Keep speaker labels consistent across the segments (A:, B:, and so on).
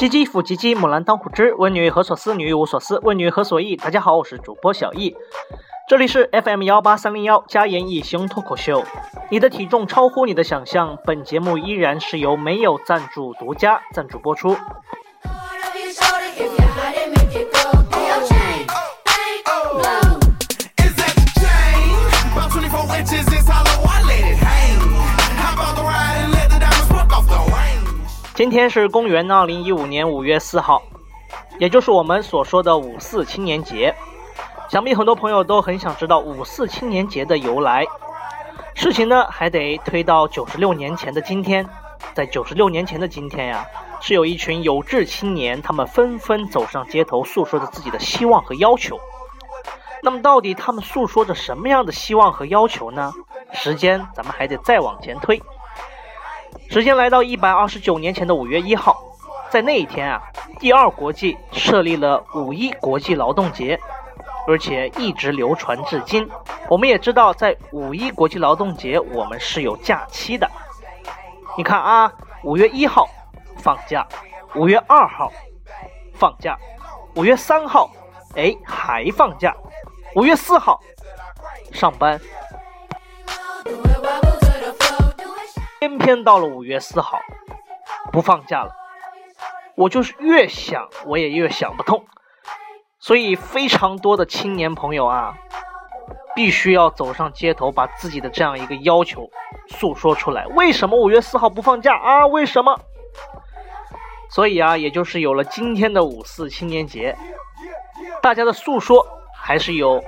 A: 唧唧复唧唧，木兰当户织。问女何所思？女无所思。问女何所忆？大家好，我是主播小易，这里是 FM 幺八三零幺加言一行脱口秀。你的体重超乎你的想象。本节目依然是由没有赞助独家赞助播出。今天是公元二零一五年五月四号，也就是我们所说的五四青年节。想必很多朋友都很想知道五四青年节的由来。事情呢，还得推到九十六年前的今天。在九十六年前的今天呀，是有一群有志青年，他们纷纷走上街头，诉说着自己的希望和要求。那么，到底他们诉说着什么样的希望和要求呢？时间咱们还得再往前推。时间来到一百二十九年前的五月一号，在那一天啊，第二国际设立了五一国际劳动节，而且一直流传至今。我们也知道，在五一国际劳动节，我们是有假期的。你看啊，五月一号放假，五月二号放假，五月三号哎还放假，五月四号上班。偏偏到了五月四号，不放假了，我就是越想我也越想不通，所以非常多的青年朋友啊，必须要走上街头，把自己的这样一个要求诉说出来。为什么五月四号不放假啊？为什么？所以啊，也就是有了今天的五四青年节，大家的诉说还是有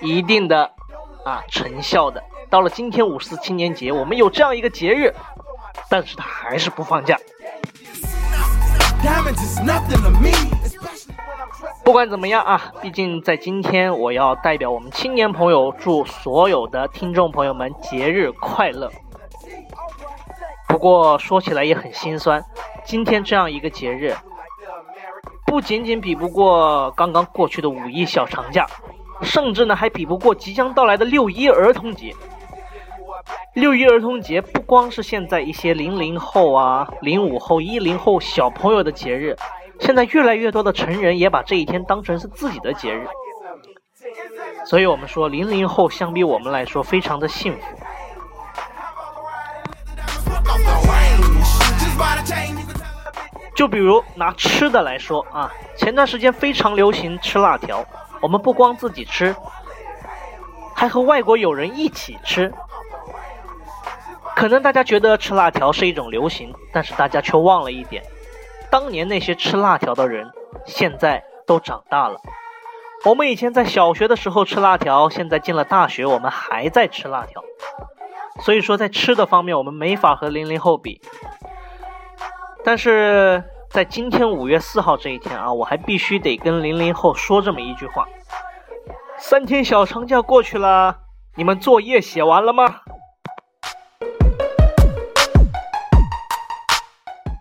A: 一定的啊成效的。到了今天五四青年节，我们有这样一个节日，但是他还是不放假。不管怎么样啊，毕竟在今天，我要代表我们青年朋友，祝所有的听众朋友们节日快乐。不过说起来也很心酸，今天这样一个节日，不仅仅比不过刚刚过去的五一小长假，甚至呢还比不过即将到来的六一儿童节。六一儿童节不光是现在一些零零后啊、零五后、一零后小朋友的节日，现在越来越多的成人也把这一天当成是自己的节日。所以，我们说零零后相比我们来说非常的幸福。就比如拿吃的来说啊，前段时间非常流行吃辣条，我们不光自己吃，还和外国友人一起吃。可能大家觉得吃辣条是一种流行，但是大家却忘了一点：当年那些吃辣条的人，现在都长大了。我们以前在小学的时候吃辣条，现在进了大学，我们还在吃辣条。所以说，在吃的方面，我们没法和零零后比。但是在今天五月四号这一天啊，我还必须得跟零零后说这么一句话：三天小长假过去了，你们作业写完了吗？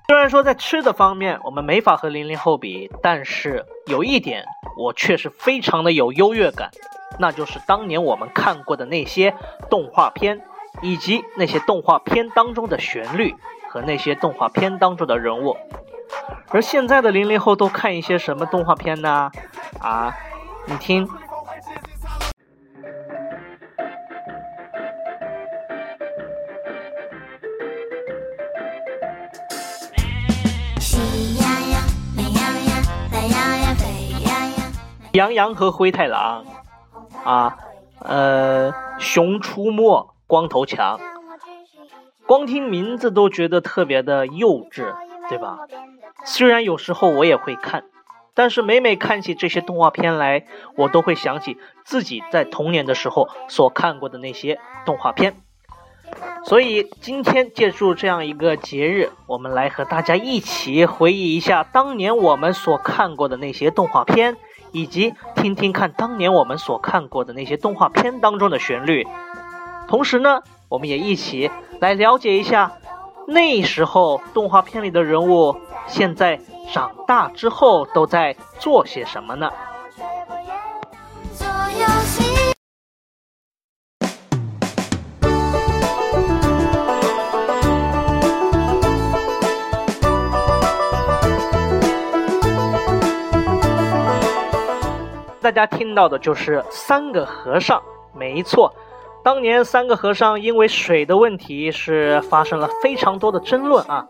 A: 虽然说在吃的方面我们没法和零零后比，但是有一点我却是非常的有优越感，那就是当年我们看过的那些动画片，以及那些动画片当中的旋律和那些动画片当中的人物。而现在的零零后都看一些什么动画片呢？啊，你听。羊羊和灰太狼，啊，呃，熊出没、光头强，光听名字都觉得特别的幼稚，对吧？虽然有时候我也会看，但是每每看起这些动画片来，我都会想起自己在童年的时候所看过的那些动画片。所以今天借助这样一个节日，我们来和大家一起回忆一下当年我们所看过的那些动画片。以及听听看当年我们所看过的那些动画片当中的旋律，同时呢，我们也一起来了解一下那时候动画片里的人物现在长大之后都在做些什么呢？大家听到的就是三个和尚。没错，当年三个和尚因为水的问题是发生了非常多的争论啊。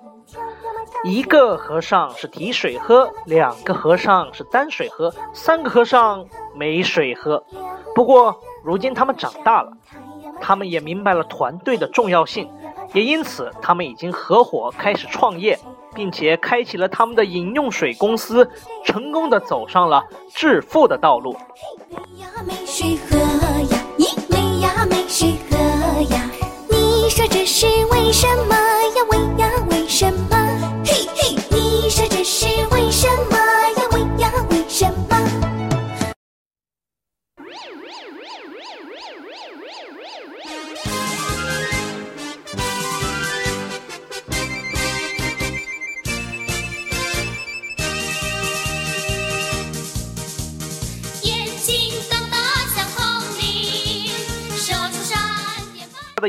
A: 一个和尚是提水喝，两个和尚是担水喝，三个和尚没水喝。不过如今他们长大了，他们也明白了团队的重要性，也因此他们已经合伙开始创业。并且开启了他们的饮用水公司，成功的走上了致富的道路。没呀没水喝呀，咦没呀没水喝呀，你说这是为什么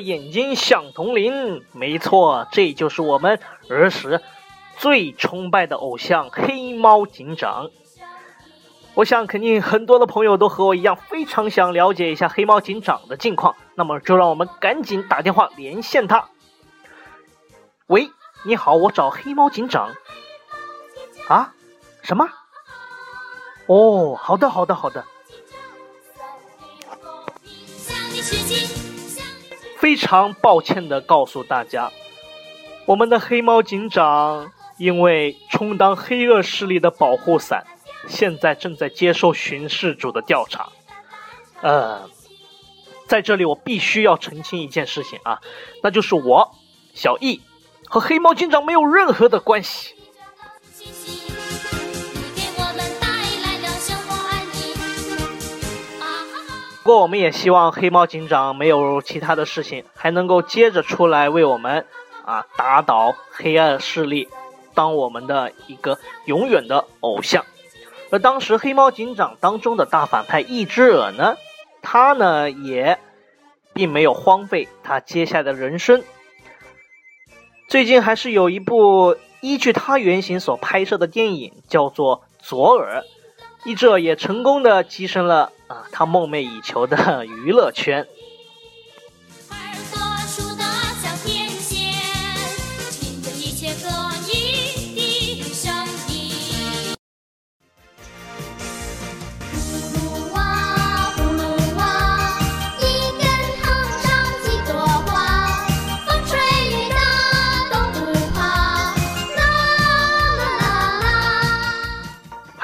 A: 眼睛像铜铃，没错，这就是我们儿时最崇拜的偶像黑猫警长。我想，肯定很多的朋友都和我一样，非常想了解一下黑猫警长的近况。那么，就让我们赶紧打电话连线他。喂，你好，我找黑猫警长。啊？什么？哦，好的，好的，好的。非常抱歉的告诉大家，我们的黑猫警长因为充当黑恶势力的保护伞，现在正在接受巡视组的调查。呃，在这里我必须要澄清一件事情啊，那就是我小易和黑猫警长没有任何的关系。不过，我们也希望黑猫警长没有其他的事情，还能够接着出来为我们啊打倒黑暗势力，当我们的一个永远的偶像。而当时黑猫警长当中的大反派一只耳呢，他呢也并没有荒废他接下来的人生。最近还是有一部依据他原型所拍摄的电影，叫做《左耳》。一只耳也成功的跻身了啊，他梦寐以求的娱乐圈。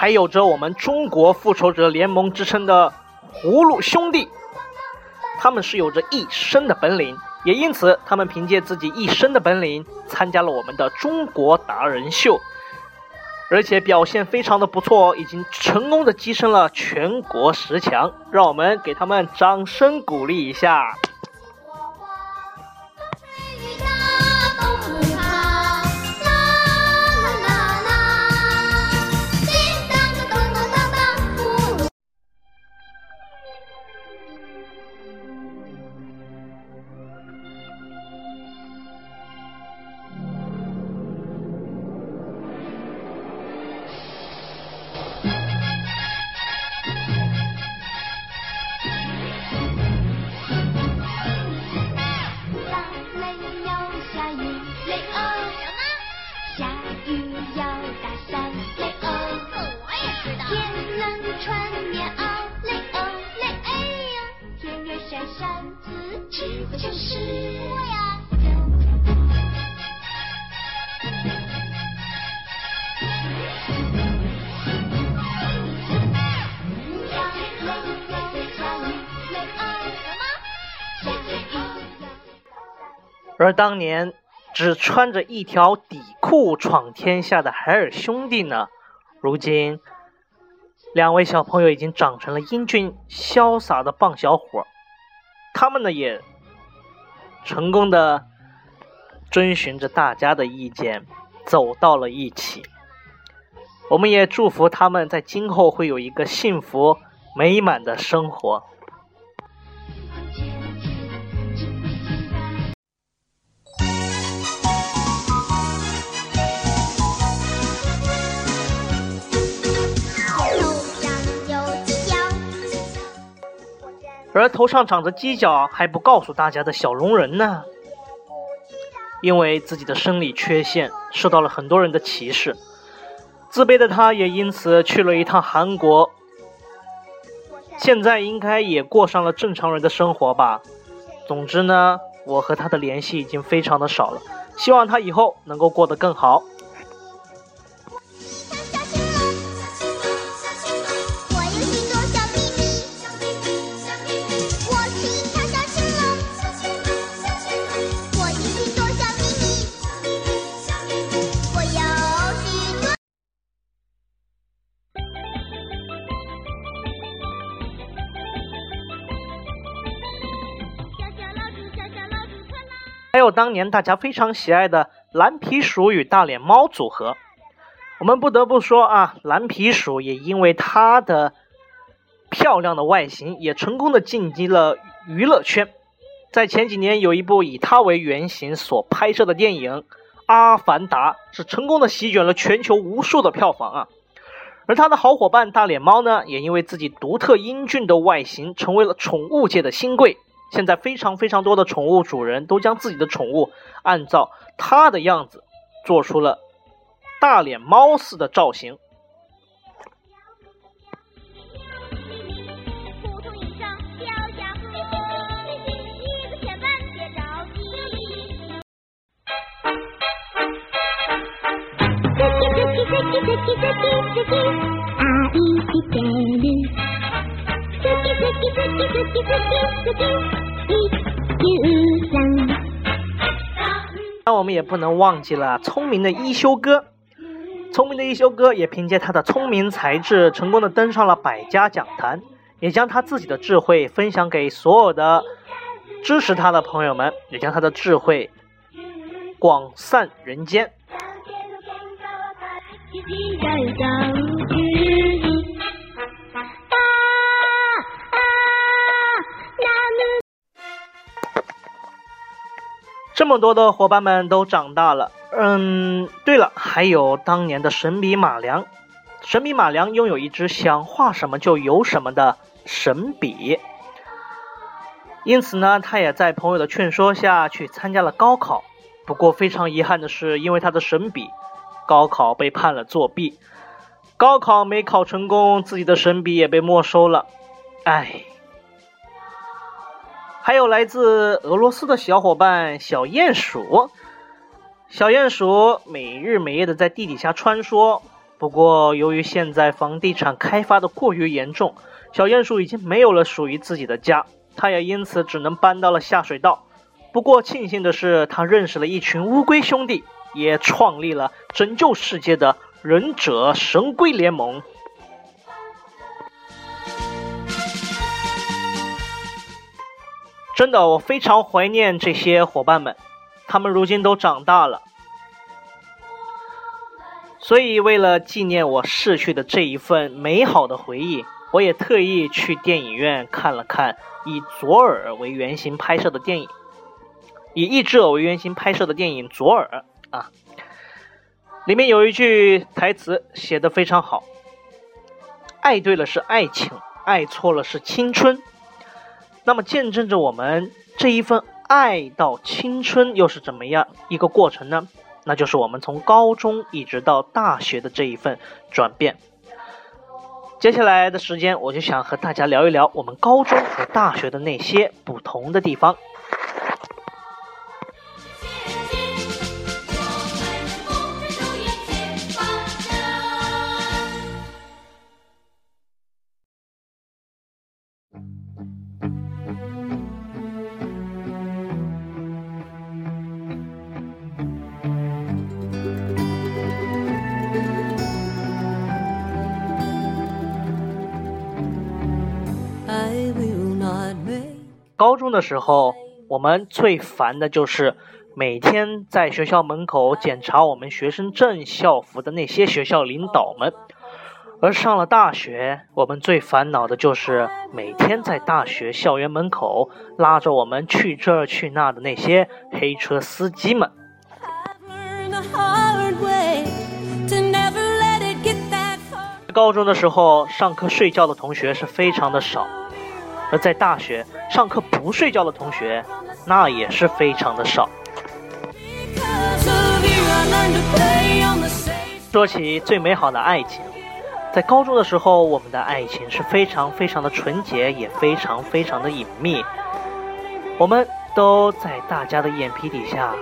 A: 还有着我们中国复仇者联盟之称的葫芦兄弟，他们是有着一身的本领，也因此他们凭借自己一身的本领参加了我们的中国达人秀，而且表现非常的不错，已经成功的跻身了全国十强，让我们给他们掌声鼓励一下。而当年只穿着一条底裤闯天下的海尔兄弟呢，如今两位小朋友已经长成了英俊潇洒的棒小伙，他们呢也成功的遵循着大家的意见走到了一起。我们也祝福他们在今后会有一个幸福美满的生活。而头上长着犄角还不告诉大家的小龙人呢？因为自己的生理缺陷受到了很多人的歧视，自卑的他也因此去了一趟韩国。现在应该也过上了正常人的生活吧。总之呢，我和他的联系已经非常的少了，希望他以后能够过得更好。还有当年大家非常喜爱的蓝皮鼠与大脸猫组合，我们不得不说啊，蓝皮鼠也因为它的漂亮的外形，也成功的进击了娱乐圈。在前几年，有一部以它为原型所拍摄的电影《阿凡达》，是成功的席卷了全球无数的票房啊。而他的好伙伴大脸猫呢，也因为自己独特英俊的外形，成为了宠物界的新贵。现在非常非常多的宠物主人都将自己的宠物按照它的样子做出了大脸猫似的造型。那我们也不能忘记了聪明的一休哥，聪明的一休哥也凭借他的聪明才智，成功的登上了百家讲坛，也将他自己的智慧分享给所有的支持他的朋友们，也将他的智慧广散人间。这么多的伙伴们都长大了，嗯，对了，还有当年的神笔马良，神笔马良拥有一支想画什么就有什么的神笔，因此呢，他也在朋友的劝说下去参加了高考。不过非常遗憾的是，因为他的神笔，高考被判了作弊，高考没考成功，自己的神笔也被没收了，唉。还有来自俄罗斯的小伙伴小鼹鼠，小鼹鼠每日每夜的在地底下穿梭。不过，由于现在房地产开发的过于严重，小鼹鼠已经没有了属于自己的家，它也因此只能搬到了下水道。不过，庆幸的是，它认识了一群乌龟兄弟，也创立了拯救世界的忍者神龟联盟。真的，我非常怀念这些伙伴们，他们如今都长大了，所以为了纪念我逝去的这一份美好的回忆，我也特意去电影院看了看以左耳为原型拍摄的电影，以一只耳为原型拍摄的电影《左耳》啊，里面有一句台词写的非常好：“爱对了是爱情，爱错了是青春。”那么，见证着我们这一份爱到青春又是怎么样一个过程呢？那就是我们从高中一直到大学的这一份转变。接下来的时间，我就想和大家聊一聊我们高中和大学的那些不同的地方。高中的时候，我们最烦的就是每天在学校门口检查我们学生证、校服的那些学校领导们；而上了大学，我们最烦恼的就是每天在大学校园门口拉着我们去这儿去那的那些黑车司机们。高中的时候，上课睡觉的同学是非常的少。而在大学上课不睡觉的同学，那也是非常的少。说起最美好的爱情，在高中的时候，我们的爱情是非常非常的纯洁，也非常非常的隐秘。我们都在大家的眼皮底下，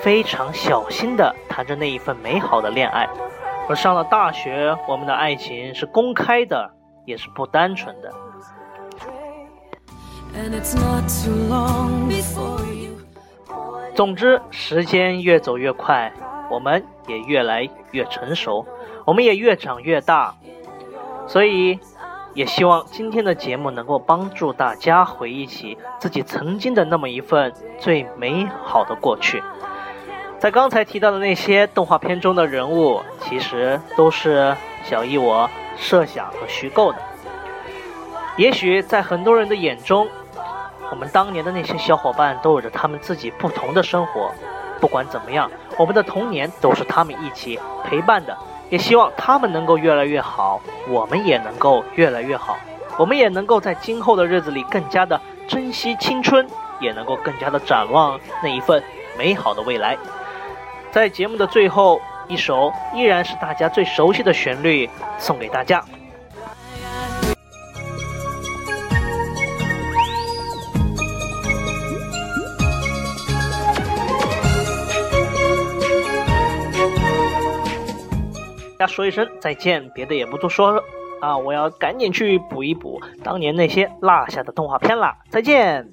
A: 非常小心的谈着那一份美好的恋爱。而上了大学，我们的爱情是公开的，也是不单纯的。总之，时间越走越快，我们也越来越成熟，我们也越长越大，所以，也希望今天的节目能够帮助大家回忆起自己曾经的那么一份最美好的过去。在刚才提到的那些动画片中的人物，其实都是小易我设想和虚构的。也许在很多人的眼中，我们当年的那些小伙伴都有着他们自己不同的生活，不管怎么样，我们的童年都是他们一起陪伴的。也希望他们能够越来越好，我们也能够越来越好，我们也能够在今后的日子里更加的珍惜青春，也能够更加的展望那一份美好的未来。在节目的最后，一首依然是大家最熟悉的旋律送给大家。家说一声再见，别的也不多说了啊！我要赶紧去补一补当年那些落下的动画片啦！再见。